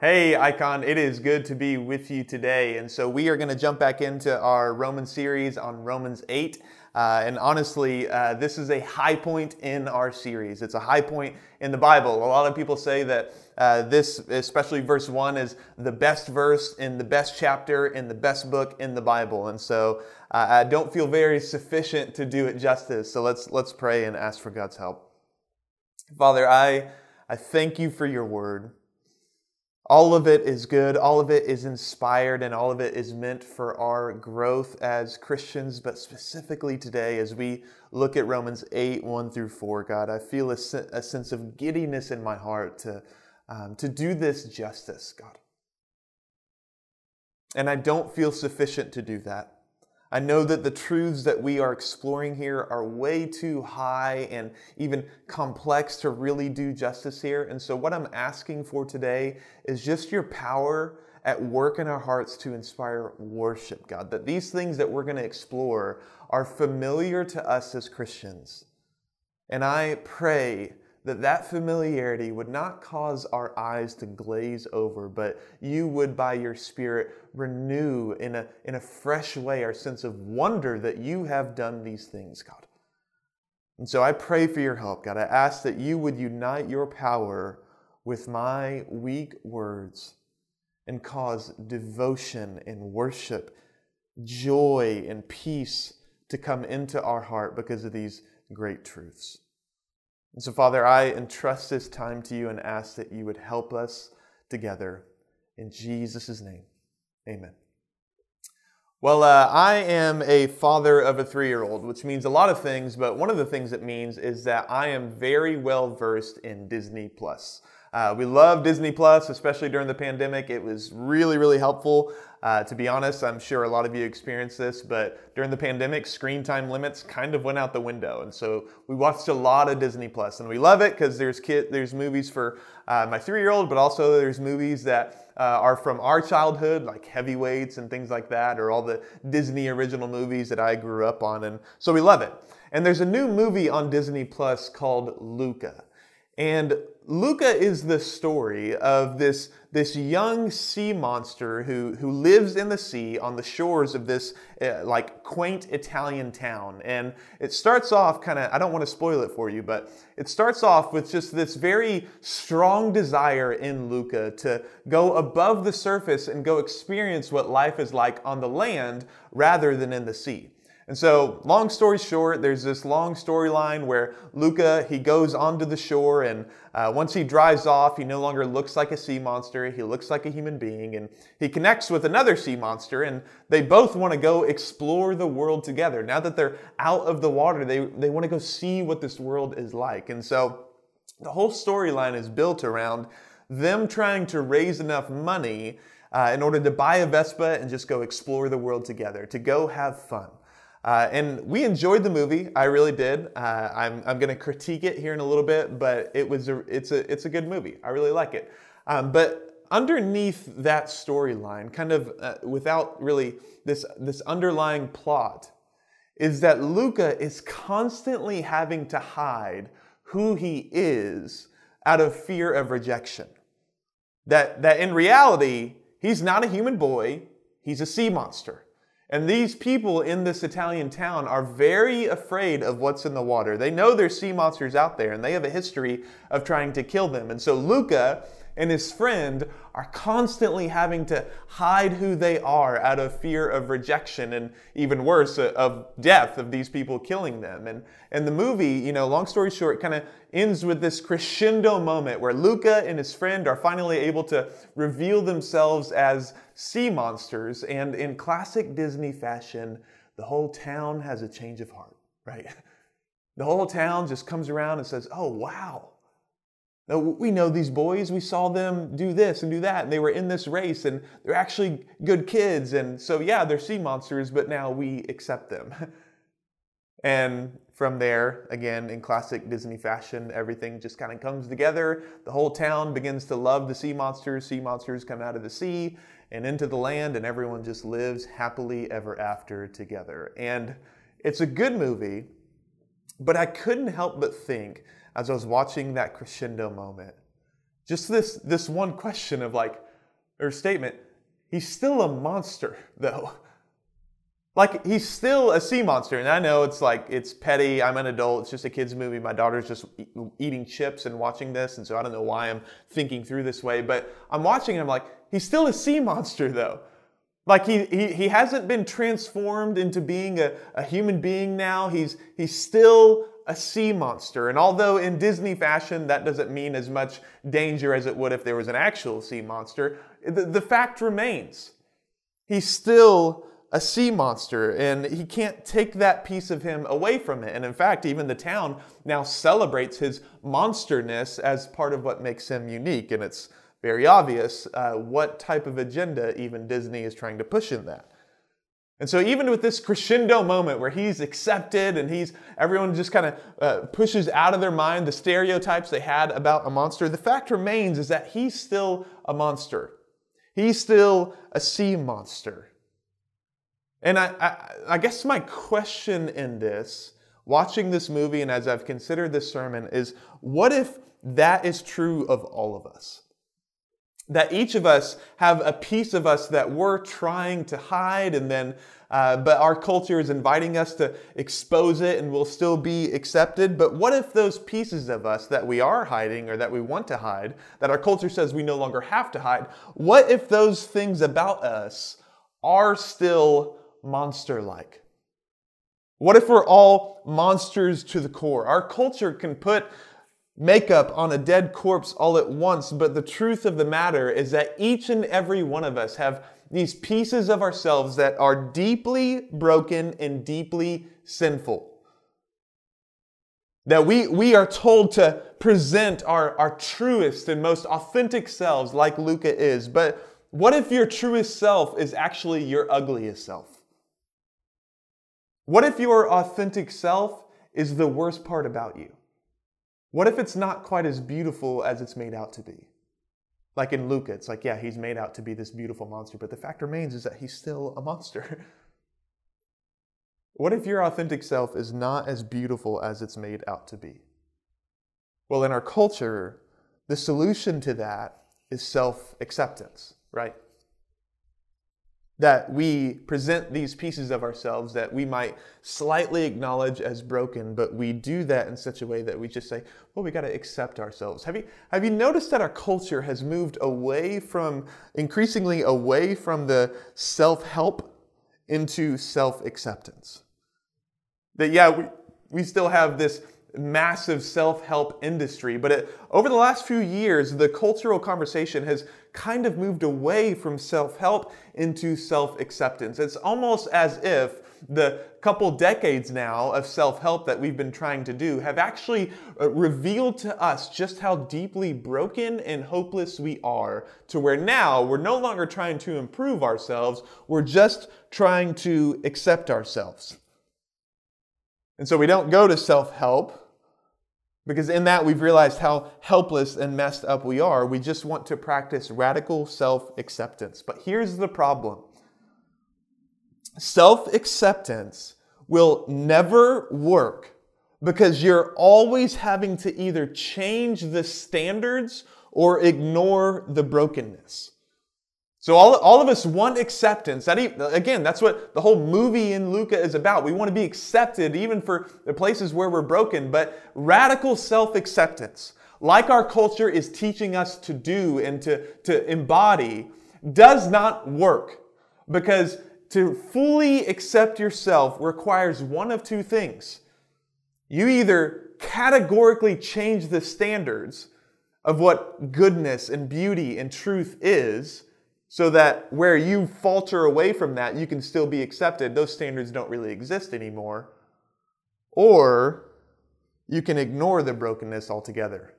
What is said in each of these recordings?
Hey, Icon, it is good to be with you today. And so we are going to jump back into our Roman series on Romans 8. Uh, and honestly, uh, this is a high point in our series. It's a high point in the Bible. A lot of people say that uh, this, especially verse 1, is the best verse in the best chapter in the best book in the Bible. And so uh, I don't feel very sufficient to do it justice. So let's, let's pray and ask for God's help. Father, I, I thank you for your word. All of it is good, all of it is inspired, and all of it is meant for our growth as Christians. But specifically today, as we look at Romans 8 1 through 4, God, I feel a, a sense of giddiness in my heart to, um, to do this justice, God. And I don't feel sufficient to do that. I know that the truths that we are exploring here are way too high and even complex to really do justice here. And so, what I'm asking for today is just your power at work in our hearts to inspire worship, God. That these things that we're going to explore are familiar to us as Christians. And I pray that that familiarity would not cause our eyes to glaze over, but you would, by your Spirit, renew in a, in a fresh way our sense of wonder that you have done these things, God. And so I pray for your help, God. I ask that you would unite your power with my weak words and cause devotion and worship, joy and peace to come into our heart because of these great truths. And so, Father, I entrust this time to you and ask that you would help us together. In Jesus' name, amen. Well, uh, I am a father of a three year old, which means a lot of things, but one of the things it means is that I am very well versed in Disney Plus. Uh, we love Disney Plus, especially during the pandemic. It was really, really helpful. Uh, to be honest, I'm sure a lot of you experienced this, but during the pandemic, screen time limits kind of went out the window, and so we watched a lot of Disney Plus, and we love it because there's there's movies for uh, my three-year-old, but also there's movies that uh, are from our childhood, like Heavyweights and things like that, or all the Disney original movies that I grew up on, and so we love it. And there's a new movie on Disney Plus called Luca. And Luca is the story of this, this young sea monster who, who lives in the sea on the shores of this uh, like quaint Italian town. And it starts off kind of, I don't want to spoil it for you, but it starts off with just this very strong desire in Luca to go above the surface and go experience what life is like on the land rather than in the sea. And so, long story short, there's this long storyline where Luca he goes onto the shore, and uh, once he drives off, he no longer looks like a sea monster. He looks like a human being, and he connects with another sea monster, and they both want to go explore the world together. Now that they're out of the water, they they want to go see what this world is like. And so, the whole storyline is built around them trying to raise enough money uh, in order to buy a Vespa and just go explore the world together, to go have fun. Uh, and we enjoyed the movie. I really did. Uh, I'm, I'm going to critique it here in a little bit, but it was a, it's a it's a good movie. I really like it. Um, but underneath that storyline, kind of uh, without really this this underlying plot, is that Luca is constantly having to hide who he is out of fear of rejection. That that in reality he's not a human boy. He's a sea monster. And these people in this Italian town are very afraid of what's in the water. They know there's sea monsters out there and they have a history of trying to kill them. And so Luca and his friend are constantly having to hide who they are out of fear of rejection and even worse, uh, of death, of these people killing them. And, and the movie, you know, long story short, kind of ends with this crescendo moment where Luca and his friend are finally able to reveal themselves as sea monsters. And in classic Disney fashion, the whole town has a change of heart, right? The whole town just comes around and says, Oh, wow we know these boys. We saw them do this and do that, and they were in this race, and they're actually good kids. And so, yeah, they're sea monsters, but now we accept them. and from there, again, in classic Disney fashion, everything just kind of comes together. The whole town begins to love the sea monsters. Sea monsters come out of the sea and into the land, and everyone just lives happily ever after together. And it's a good movie, but I couldn't help but think as I was watching that crescendo moment. Just this, this one question of like, or statement, he's still a monster, though. Like, he's still a sea monster. And I know it's like, it's petty. I'm an adult. It's just a kid's movie. My daughter's just eating chips and watching this. And so I don't know why I'm thinking through this way. But I'm watching and I'm like, he's still a sea monster, though. Like he, he, he hasn't been transformed into being a, a human being now. He's, he's still a sea monster. And although in Disney fashion that doesn't mean as much danger as it would if there was an actual sea monster, the, the fact remains. He's still a sea monster and he can't take that piece of him away from it. And in fact, even the town now celebrates his monsterness as part of what makes him unique. And it's very obvious uh, what type of agenda even Disney is trying to push in that. And so, even with this crescendo moment where he's accepted and he's everyone just kind of uh, pushes out of their mind the stereotypes they had about a monster, the fact remains is that he's still a monster. He's still a sea monster. And I, I, I guess my question in this, watching this movie and as I've considered this sermon, is what if that is true of all of us? that each of us have a piece of us that we're trying to hide and then uh, but our culture is inviting us to expose it and we'll still be accepted but what if those pieces of us that we are hiding or that we want to hide that our culture says we no longer have to hide what if those things about us are still monster like what if we're all monsters to the core our culture can put makeup on a dead corpse all at once, but the truth of the matter is that each and every one of us have these pieces of ourselves that are deeply broken and deeply sinful. That we, we are told to present our, our truest and most authentic selves like Luca is. But what if your truest self is actually your ugliest self? What if your authentic self is the worst part about you? What if it's not quite as beautiful as it's made out to be? Like in Luca, it's like, yeah, he's made out to be this beautiful monster, but the fact remains is that he's still a monster. what if your authentic self is not as beautiful as it's made out to be? Well, in our culture, the solution to that is self acceptance, right? That we present these pieces of ourselves that we might slightly acknowledge as broken, but we do that in such a way that we just say, well, we got to accept ourselves. Have you, have you noticed that our culture has moved away from, increasingly away from the self help into self acceptance? That, yeah, we, we still have this massive self help industry. But it, over the last few years, the cultural conversation has kind of moved away from self help into self acceptance. It's almost as if the couple decades now of self help that we've been trying to do have actually uh, revealed to us just how deeply broken and hopeless we are, to where now we're no longer trying to improve ourselves, we're just trying to accept ourselves. And so we don't go to self help because in that we've realized how helpless and messed up we are. We just want to practice radical self acceptance. But here's the problem self acceptance will never work because you're always having to either change the standards or ignore the brokenness. So all, all of us want acceptance. That again, that's what the whole movie in Luca is about. We want to be accepted even for the places where we're broken, but radical self-acceptance, like our culture is teaching us to do and to, to embody, does not work. Because to fully accept yourself requires one of two things. You either categorically change the standards of what goodness and beauty and truth is, so that where you falter away from that, you can still be accepted. Those standards don't really exist anymore. Or you can ignore the brokenness altogether.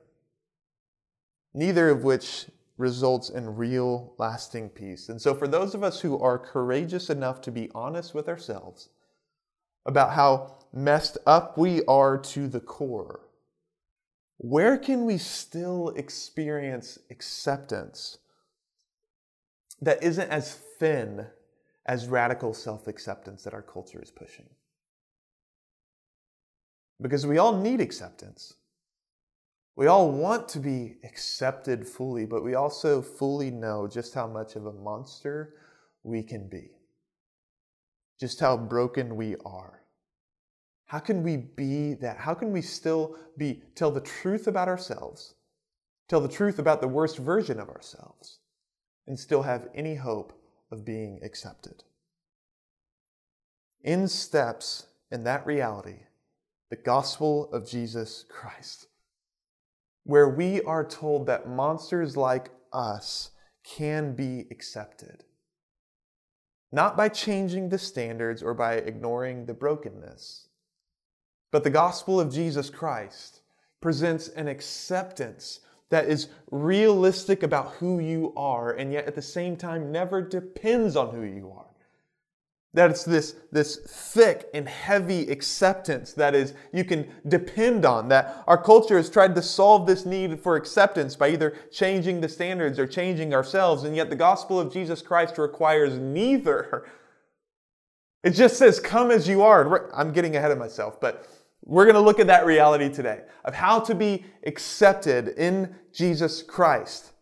Neither of which results in real, lasting peace. And so, for those of us who are courageous enough to be honest with ourselves about how messed up we are to the core, where can we still experience acceptance? That isn't as thin as radical self acceptance that our culture is pushing. Because we all need acceptance. We all want to be accepted fully, but we also fully know just how much of a monster we can be, just how broken we are. How can we be that? How can we still be tell the truth about ourselves, tell the truth about the worst version of ourselves, and still have any hope of being accepted? In steps in that reality, the gospel of Jesus Christ where we are told that monsters like us can be accepted. Not by changing the standards or by ignoring the brokenness, but the gospel of Jesus Christ presents an acceptance that is realistic about who you are and yet at the same time never depends on who you are. That it's this, this thick and heavy acceptance that is you can depend on. That our culture has tried to solve this need for acceptance by either changing the standards or changing ourselves, and yet the gospel of Jesus Christ requires neither. It just says, Come as you are. I'm getting ahead of myself, but we're going to look at that reality today of how to be accepted in Jesus Christ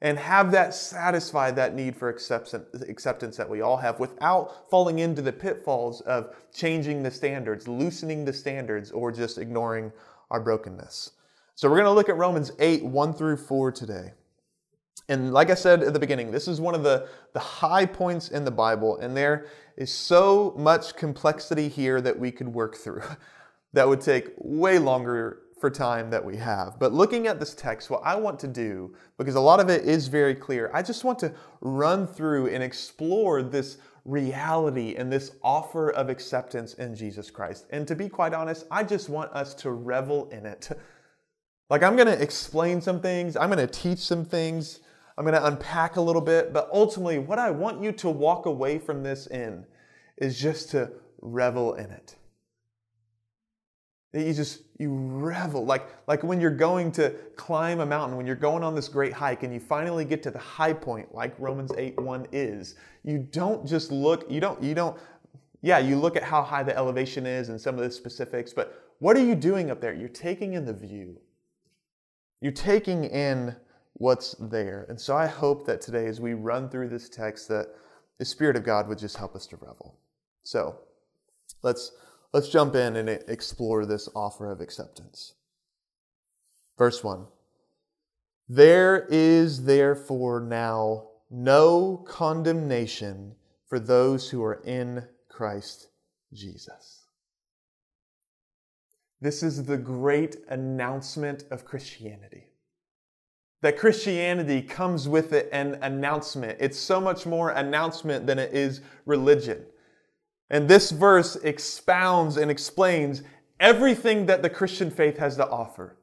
and have that satisfy that need for acceptance that we all have without falling into the pitfalls of changing the standards, loosening the standards, or just ignoring our brokenness. So we're going to look at Romans 8, 1 through 4 today. And like I said at the beginning, this is one of the, the high points in the Bible, and there is so much complexity here that we could work through that would take way longer for time that we have. But looking at this text, what I want to do, because a lot of it is very clear, I just want to run through and explore this reality and this offer of acceptance in Jesus Christ. And to be quite honest, I just want us to revel in it. Like, I'm going to explain some things, I'm going to teach some things, I'm going to unpack a little bit, but ultimately, what I want you to walk away from this in is just to revel in it that you just you revel. Like like when you're going to climb a mountain when you're going on this great hike and you finally get to the high point like romans 8 1 is you don't just look you don't you don't yeah you look at how high the elevation is and some of the specifics but what are you doing up there? You're taking in the view. You're taking in what's there. And so i hope that today as we run through this text that the spirit of god would just help us to revel. So let's Let's jump in and explore this offer of acceptance. Verse 1 There is therefore now no condemnation for those who are in Christ Jesus. This is the great announcement of Christianity. That Christianity comes with it an announcement. It's so much more announcement than it is religion. And this verse expounds and explains everything that the Christian faith has to offer.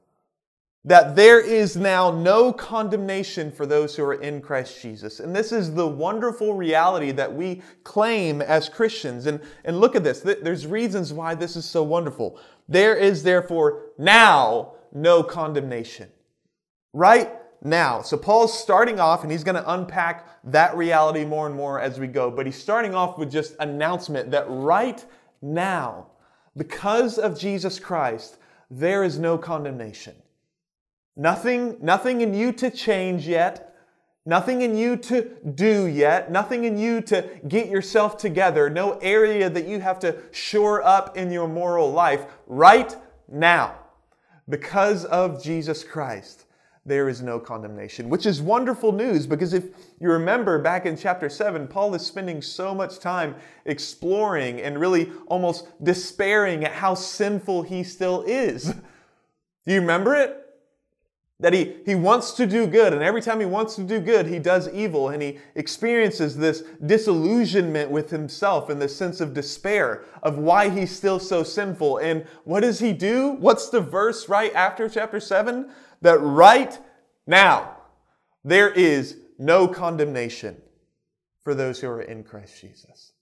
That there is now no condemnation for those who are in Christ Jesus. And this is the wonderful reality that we claim as Christians. And, and look at this. There's reasons why this is so wonderful. There is therefore now no condemnation. Right now. So Paul's starting off and he's going to unpack that reality more and more as we go, but he's starting off with just announcement that right now, because of Jesus Christ, there is no condemnation. Nothing, nothing in you to change yet. Nothing in you to do yet. Nothing in you to get yourself together. No area that you have to shore up in your moral life right now because of Jesus Christ there is no condemnation, which is wonderful news because if you remember back in chapter 7, Paul is spending so much time exploring and really almost despairing at how sinful he still is. Do you remember it? That he, he wants to do good, and every time he wants to do good, he does evil, and he experiences this disillusionment with himself and this sense of despair of why he's still so sinful. And what does he do? What's the verse right after chapter 7? That right now there is no condemnation for those who are in Christ Jesus.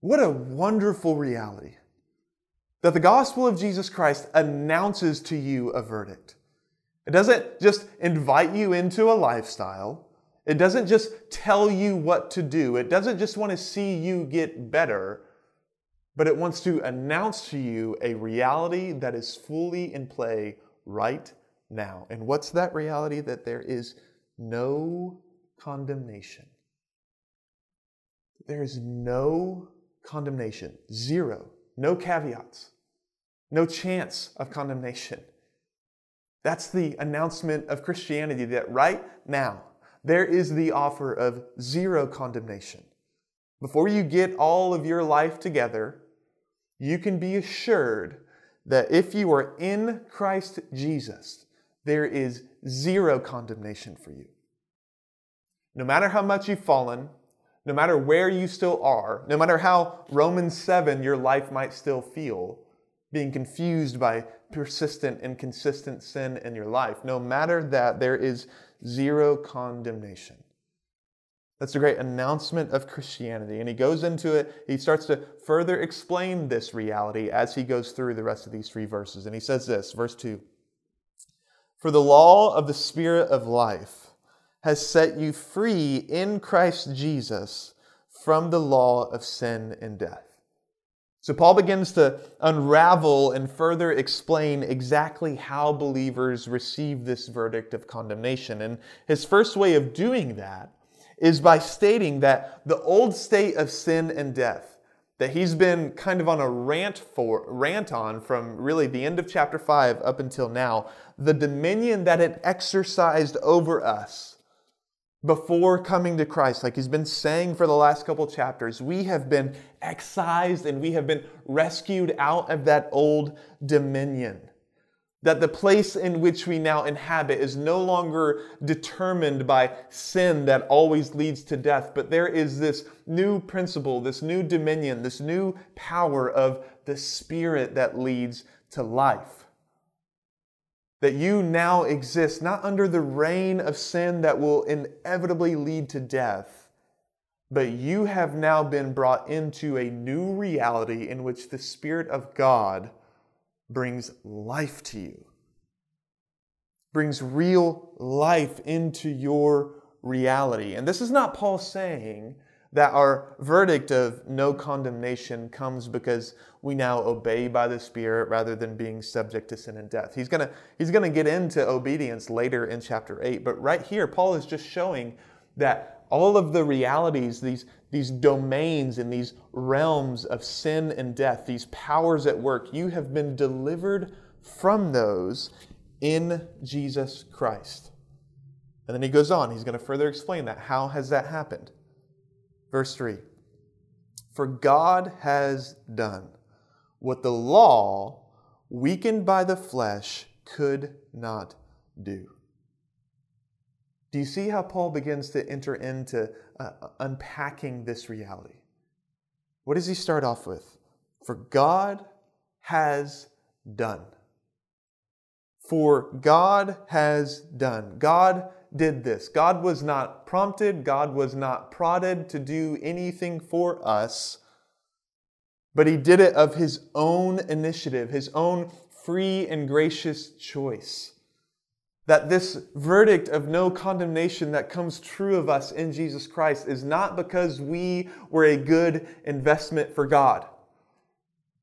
What a wonderful reality that the gospel of Jesus Christ announces to you a verdict. It doesn't just invite you into a lifestyle. It doesn't just tell you what to do. It doesn't just want to see you get better, but it wants to announce to you a reality that is fully in play right now. And what's that reality? That there is no condemnation. There is no condemnation, zero, no caveats, no chance of condemnation. That's the announcement of Christianity that right now there is the offer of zero condemnation. Before you get all of your life together, you can be assured that if you are in Christ Jesus, there is zero condemnation for you. No matter how much you've fallen, no matter where you still are, no matter how Romans 7 your life might still feel, being confused by persistent and consistent sin in your life, no matter that, there is zero condemnation. That's a great announcement of Christianity. And he goes into it, he starts to further explain this reality as he goes through the rest of these three verses. And he says this, verse 2 For the law of the Spirit of life has set you free in Christ Jesus from the law of sin and death. So, Paul begins to unravel and further explain exactly how believers receive this verdict of condemnation. And his first way of doing that is by stating that the old state of sin and death, that he's been kind of on a rant for rant on from really the end of chapter 5 up until now, the dominion that it exercised over us before coming to Christ, like he's been saying for the last couple chapters, we have been excised and we have been rescued out of that old dominion. That the place in which we now inhabit is no longer determined by sin that always leads to death, but there is this new principle, this new dominion, this new power of the Spirit that leads to life. That you now exist not under the reign of sin that will inevitably lead to death, but you have now been brought into a new reality in which the Spirit of God brings life to you, brings real life into your reality. And this is not Paul saying that our verdict of no condemnation comes because we now obey by the Spirit rather than being subject to sin and death. He's to he's to get into obedience later in chapter 8, but right here Paul is just showing that all of the realities, these, these domains and these realms of sin and death, these powers at work, you have been delivered from those in Jesus Christ. And then he goes on, he's going to further explain that. How has that happened? Verse 3 For God has done what the law, weakened by the flesh, could not do. Do you see how Paul begins to enter into uh, unpacking this reality? What does he start off with? For God has done. For God has done. God did this. God was not prompted, God was not prodded to do anything for us, but He did it of His own initiative, His own free and gracious choice. That this verdict of no condemnation that comes true of us in Jesus Christ is not because we were a good investment for God.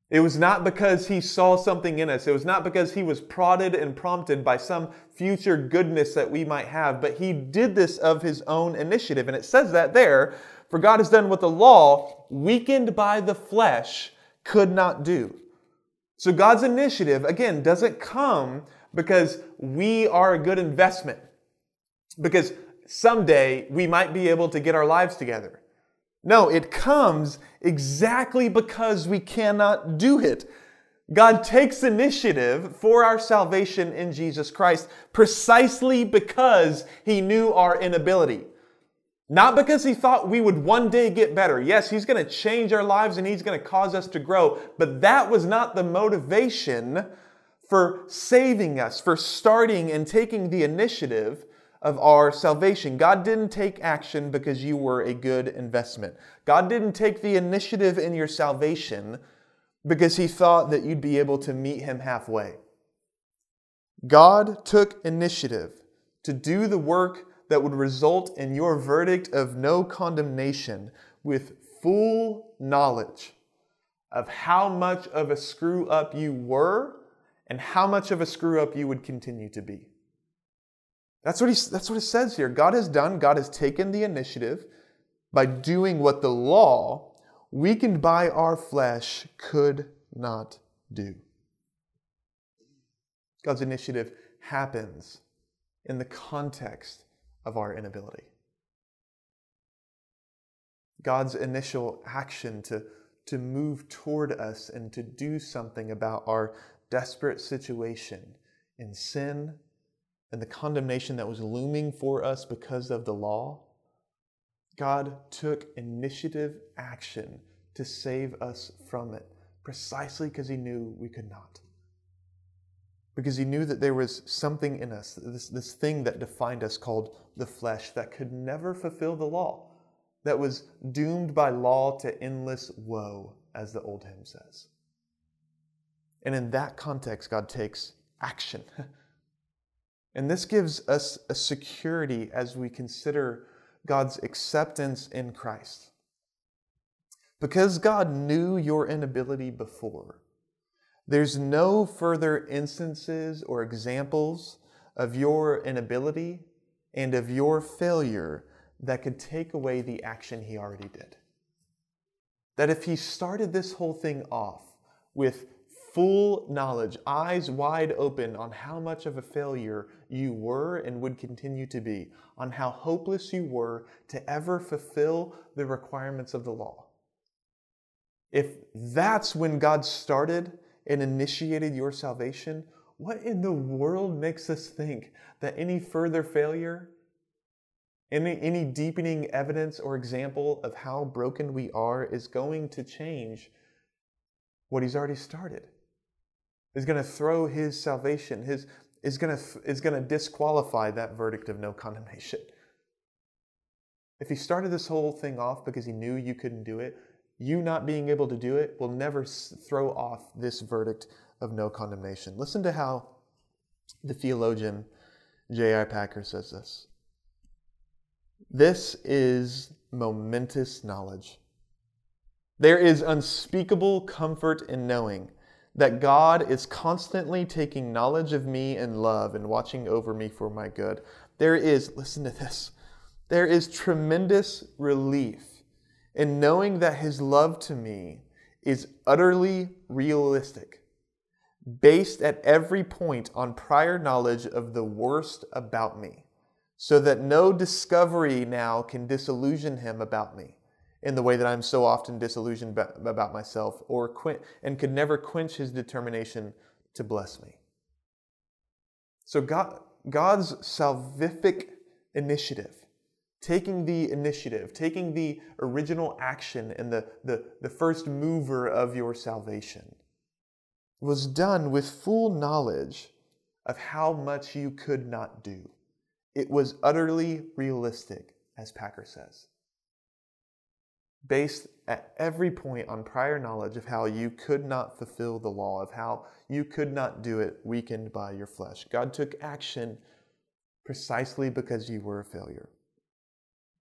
It was not because he saw something in us. It was not because he was prodded and prompted by some future goodness that we might have, but he did this of his own initiative. And it says that there, for God has done what the law, weakened by the flesh, could not do. So God's initiative, again, doesn't come because we are a good investment, because someday we might be able to get our lives together. No, it comes exactly because we cannot do it. God takes initiative for our salvation in Jesus Christ precisely because he knew our inability. Not because he thought we would one day get better. Yes, he's going to change our lives and he's going to cause us to grow, but that was not the motivation for saving us, for starting and taking the initiative of our salvation. God didn't take action because you were a good investment. God didn't take the initiative in your salvation because he thought that you'd be able to meet him halfway. God took initiative to do the work that would result in your verdict of no condemnation with full knowledge of how much of a screw up you were and how much of a screw up you would continue to be. That's what, he, that's what it says here. God has done, God has taken the initiative by doing what the law, weakened by our flesh, could not do. God's initiative happens in the context of our inability. God's initial action to, to move toward us and to do something about our desperate situation in sin and the condemnation that was looming for us because of the law, God took initiative action to save us from it precisely because He knew we could not. Because He knew that there was something in us, this, this thing that defined us called the flesh, that could never fulfill the law, that was doomed by law to endless woe, as the old hymn says. And in that context, God takes action. and this gives us a security as we consider God's acceptance in Christ. Because God knew your inability before, there's no further instances or examples of your inability and of your failure that could take away the action He already did. That if He started this whole thing off with full knowledge, eyes wide open on how much of a failure you were and would continue to be, on how hopeless you were to ever fulfill the requirements of the law. If that's when God started and initiated your salvation, what in the world makes us think that any further failure, any, any deepening evidence or example of how broken we are is going to change what He's already started? Is going to throw his salvation, his, is going to, is going to disqualify that verdict of no condemnation. If he started this whole thing off because he knew you couldn't do it, you not being able to do it will never throw off this verdict of no condemnation. Listen to how the theologian J.I. Packer says this. This is momentous knowledge. There is unspeakable comfort in knowing that God is constantly taking knowledge of me and love and watching over me for my good. There is, listen to this, there is tremendous relief in knowing that His love to me is utterly realistic, based at every point on prior knowledge of the worst about me, so that no discovery now can disillusion Him about me in the way that I'm so often disillusioned about myself or qu- and could never quench his determination to bless me. So God, God's salvific initiative, taking the initiative, taking the original action and the, the, the first mover of your salvation, was done with full knowledge of how much you could not do. It was utterly realistic, as Packer says based at every point on prior knowledge of how you could not fulfill the law, of how you could not do it, weakened by your flesh. God took action precisely because you were a failure.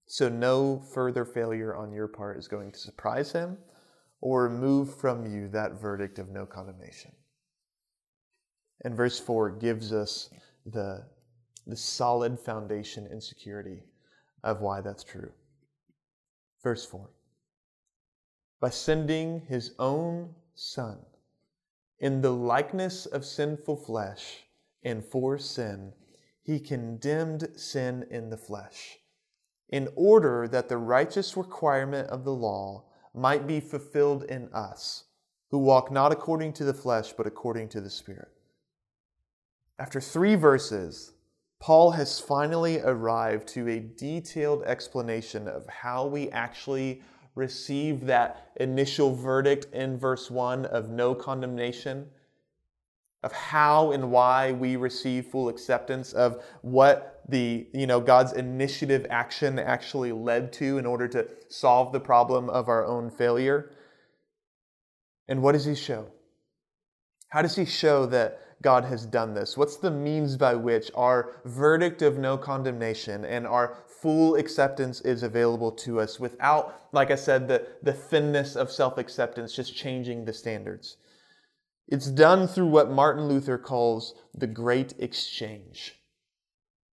So, no further failure on your part is going to surprise him or remove from you that verdict of no condemnation. And verse 4 gives us the, the solid foundation and security of why that's true. Verse 4 by sending his own Son in the likeness of sinful flesh and for sin, he condemned sin in the flesh, in order that the righteous requirement of the law might be fulfilled in us, who walk not according to the flesh, but according to the Spirit. After three verses, Paul has finally arrived to a detailed explanation of how we actually receive that initial verdict in verse 1 of no condemnation, of how and why we receive full acceptance of what the, you know, God's initiative action actually led to in order to solve the problem of our own failure. And what does he show? How does he show that God has done this? What's the means by which our verdict of no condemnation and our full acceptance is available to us without, like I said, the, the thinness of self acceptance just changing the standards? It's done through what Martin Luther calls the great exchange.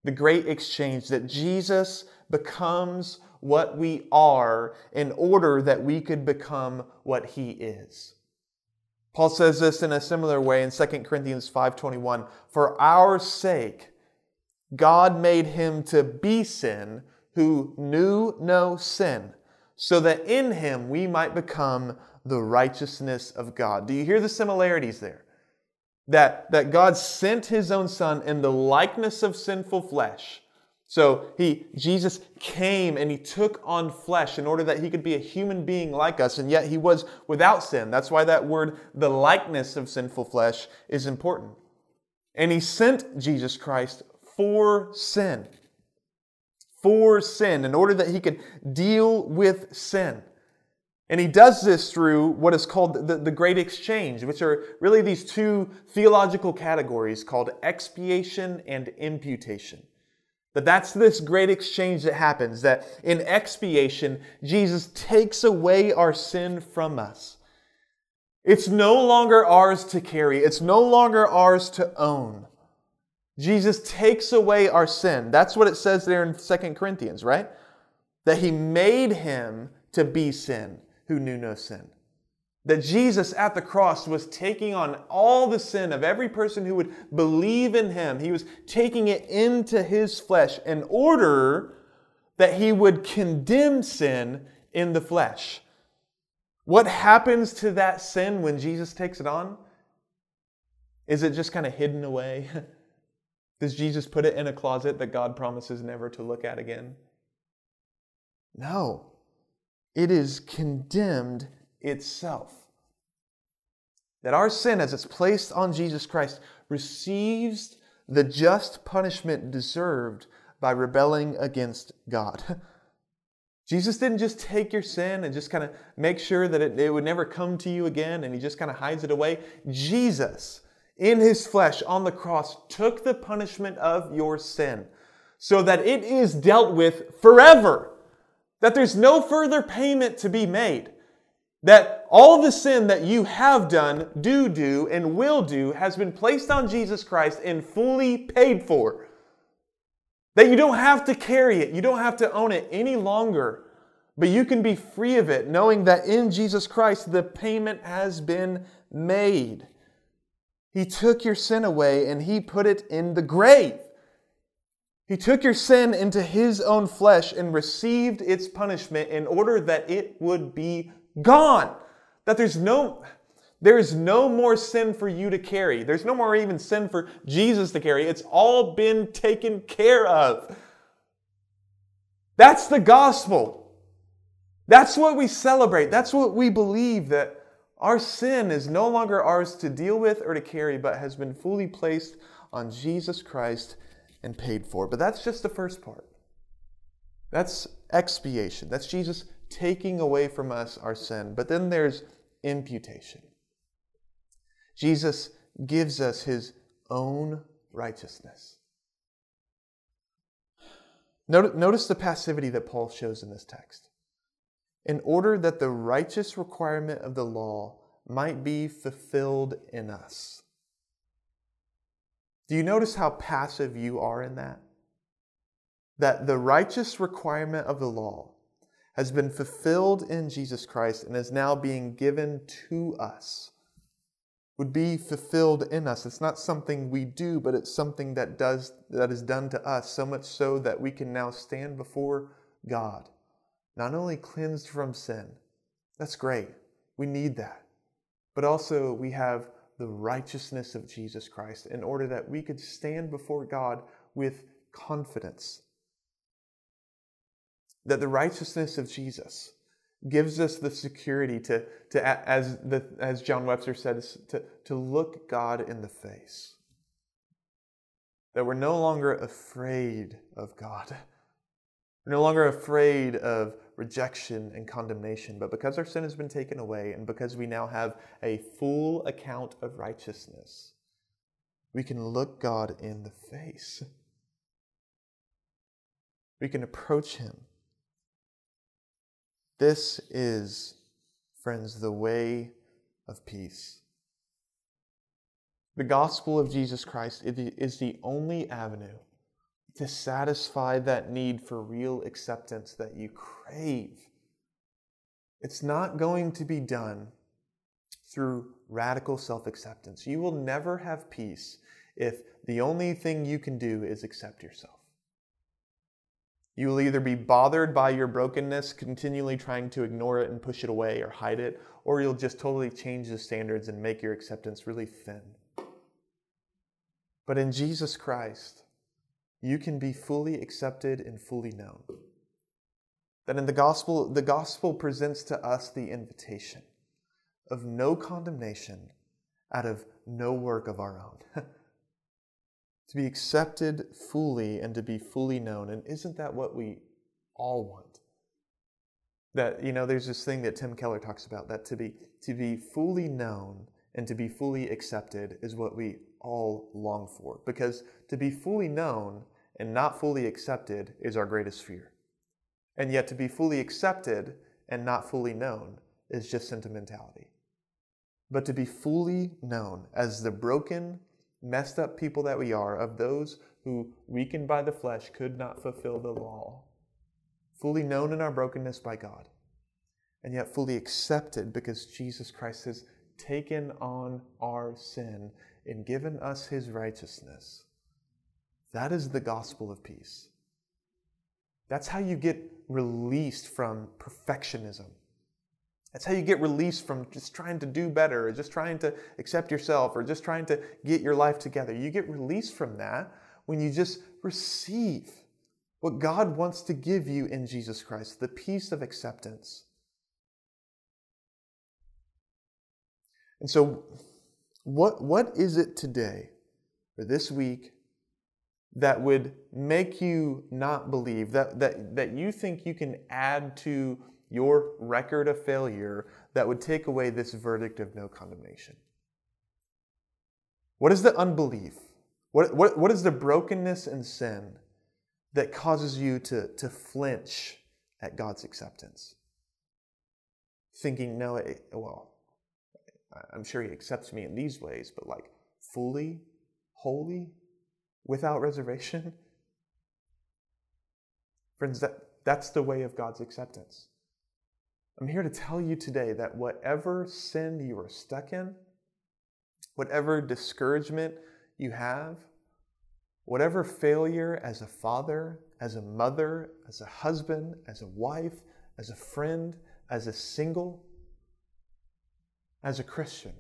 The great exchange that Jesus becomes what we are in order that we could become what he is. Paul says this in a similar way in 2 Corinthians 5:21, "For our sake God made him to be sin who knew no sin, so that in him we might become the righteousness of God." Do you hear the similarities there? That, that God sent his own son in the likeness of sinful flesh so he, Jesus came and he took on flesh in order that he could be a human being like us, and yet he was without sin. That's why that word, the likeness of sinful flesh, is important. And he sent Jesus Christ for sin. For sin, in order that he could deal with sin. And he does this through what is called the, the Great Exchange, which are really these two theological categories called expiation and imputation. That that's this great exchange that happens, that in expiation, Jesus takes away our sin from us. It's no longer ours to carry, it's no longer ours to own. Jesus takes away our sin. That's what it says there in 2 Corinthians, right? That he made him to be sin who knew no sin that Jesus at the cross was taking on all the sin of every person who would believe in him. He was taking it into his flesh in order that he would condemn sin in the flesh. What happens to that sin when Jesus takes it on? Is it just kind of hidden away? Does Jesus put it in a closet that God promises never to look at again? No. It is condemned itself. That our sin, as it's placed on Jesus Christ, receives the just punishment deserved by rebelling against God. Jesus didn't just take your sin and just kind of make sure that it, it would never come to you again and he just kind of hides it away. Jesus, in his flesh on the cross, took the punishment of your sin so that it is dealt with forever, that there's no further payment to be made. That all the sin that you have done, do do, and will do has been placed on Jesus Christ and fully paid for. That you don't have to carry it, you don't have to own it any longer, but you can be free of it, knowing that in Jesus Christ the payment has been made. He took your sin away and He put it in the grave. He took your sin into His own flesh and received its punishment in order that it would be Gone. That there's no there is no more sin for you to carry. There's no more even sin for Jesus to carry. It's all been taken care of. That's the gospel. That's what we celebrate. That's what we believe that our sin is no longer ours to deal with or to carry, but has been fully placed on Jesus Christ and paid for. But that's just the first part. That's expiation. That's Jesus taking away from us our sin. But then there's imputation. Jesus gives us his own righteousness. Notice the passivity that Paul shows in this text. In order that the righteous requirement of the law might be fulfilled in us. Do you notice how passive you are in that? That the righteous requirement of the law has been fulfilled in Jesus Christ and is now being given to us would be fulfilled in us. It's not something we do, but it's something that does that is done to us, so much so that we can now stand before God, not only cleansed from sin. That's great. We need that. But also we have the righteousness of Jesus Christ in order that we could stand before God with confidence that the righteousness of Jesus gives us the security to, to as, the, as John Webster said, to, to look God in the face. That we're no longer afraid of God. We're no longer afraid of rejection and condemnation, but because our sin has been taken away and because we now have a full account of righteousness, we can look God in the face. We can approach Him this is, friends, the way of peace. The gospel of Jesus Christ is the only avenue to satisfy that need for real acceptance that you crave. It's not going to be done through radical self acceptance. You will never have peace if the only thing you can do is accept yourself. You will either be bothered by your brokenness, continually trying to ignore it and push it away or hide it, or you'll just totally change the standards and make your acceptance really thin. But in Jesus Christ, you can be fully accepted and fully known. That in the gospel, the gospel presents to us the invitation of no condemnation out of no work of our own. to be accepted fully and to be fully known. And isn't that what we all want? That, you know, there's this thing that Tim Keller talks about that to be, to be fully known and to be fully accepted is what we all long for. Because to be fully known and not fully accepted is our greatest fear. And yet to be fully accepted and not fully known is just sentimentality. But to be fully known as the broken, messed up people that we are, of those who, weakened by the flesh, could not fulfill the law, fully known in our brokenness by God, and yet fully accepted because Jesus Christ has taken on our sin and given us his righteousness. That is the gospel of peace. That's how you get released from perfectionism. That's how you get released from just trying to do better, or just trying to accept yourself, or just trying to get your life together. You get released from that when you just receive what God wants to give you in Jesus Christ the peace of acceptance. And so, what, what is it today or this week that would make you not believe, that, that, that you think you can add to your record of failure that would take away this verdict of no condemnation? What is the unbelief? What, what, what is the brokenness and sin that causes you to, to flinch at God's acceptance? Thinking, no, it, well, I'm sure He accepts me in these ways, but like fully, wholly, without reservation? Friends, that, that's the way of God's acceptance. I'm here to tell you today that whatever sin you are stuck in, whatever discouragement you have, whatever failure as a father, as a mother, as a husband, as a wife, as a friend, as a single, as a Christian,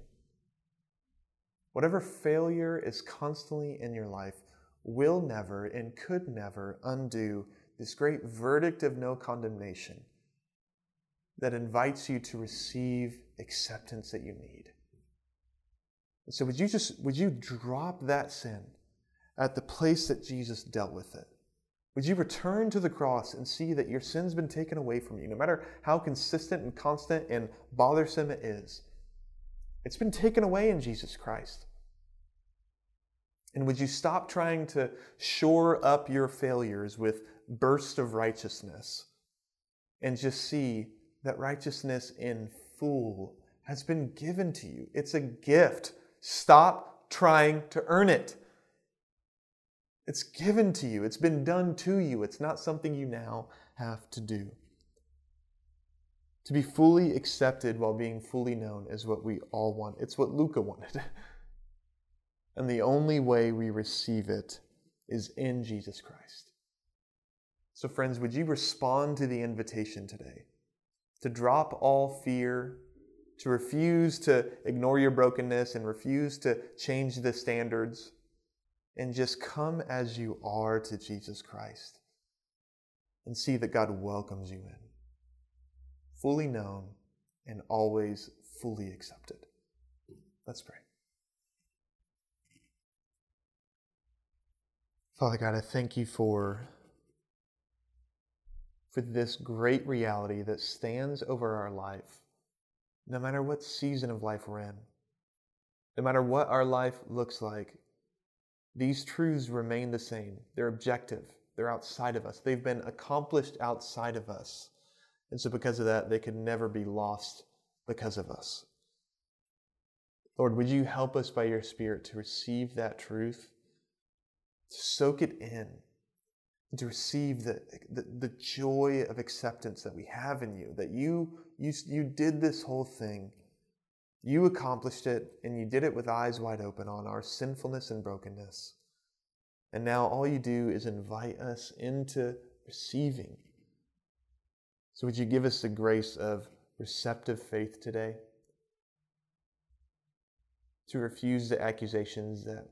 whatever failure is constantly in your life will never and could never undo this great verdict of no condemnation that invites you to receive acceptance that you need. And so would you just would you drop that sin at the place that Jesus dealt with it? Would you return to the cross and see that your sin's been taken away from you, no matter how consistent and constant and bothersome it is? It's been taken away in Jesus Christ. And would you stop trying to shore up your failures with bursts of righteousness and just see that righteousness in full has been given to you. It's a gift. Stop trying to earn it. It's given to you, it's been done to you. It's not something you now have to do. To be fully accepted while being fully known is what we all want. It's what Luca wanted. and the only way we receive it is in Jesus Christ. So, friends, would you respond to the invitation today? To drop all fear, to refuse to ignore your brokenness and refuse to change the standards, and just come as you are to Jesus Christ and see that God welcomes you in, fully known and always fully accepted. Let's pray. Father God, I thank you for for this great reality that stands over our life, no matter what season of life we're in, no matter what our life looks like. These truths remain the same. They're objective, they're outside of us, they've been accomplished outside of us. And so, because of that, they could never be lost because of us. Lord, would you help us by your Spirit to receive that truth, to soak it in, and to receive the, the, the, joy of acceptance that we have in you, that you, you, you did this whole thing. You accomplished it, and you did it with eyes wide open on our sinfulness and brokenness. And now all you do is invite us into receiving. So, would you give us the grace of receptive faith today? To refuse the accusations that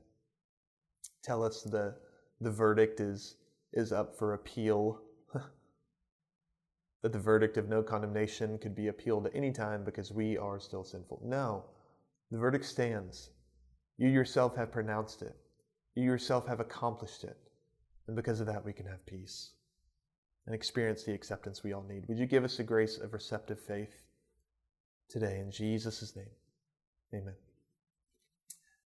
tell us the, the verdict is, is up for appeal, that the verdict of no condemnation could be appealed at any time because we are still sinful. No, the verdict stands. You yourself have pronounced it. You yourself have accomplished it. And because of that, we can have peace and experience the acceptance we all need. Would you give us the grace of receptive faith today in Jesus' name? Amen.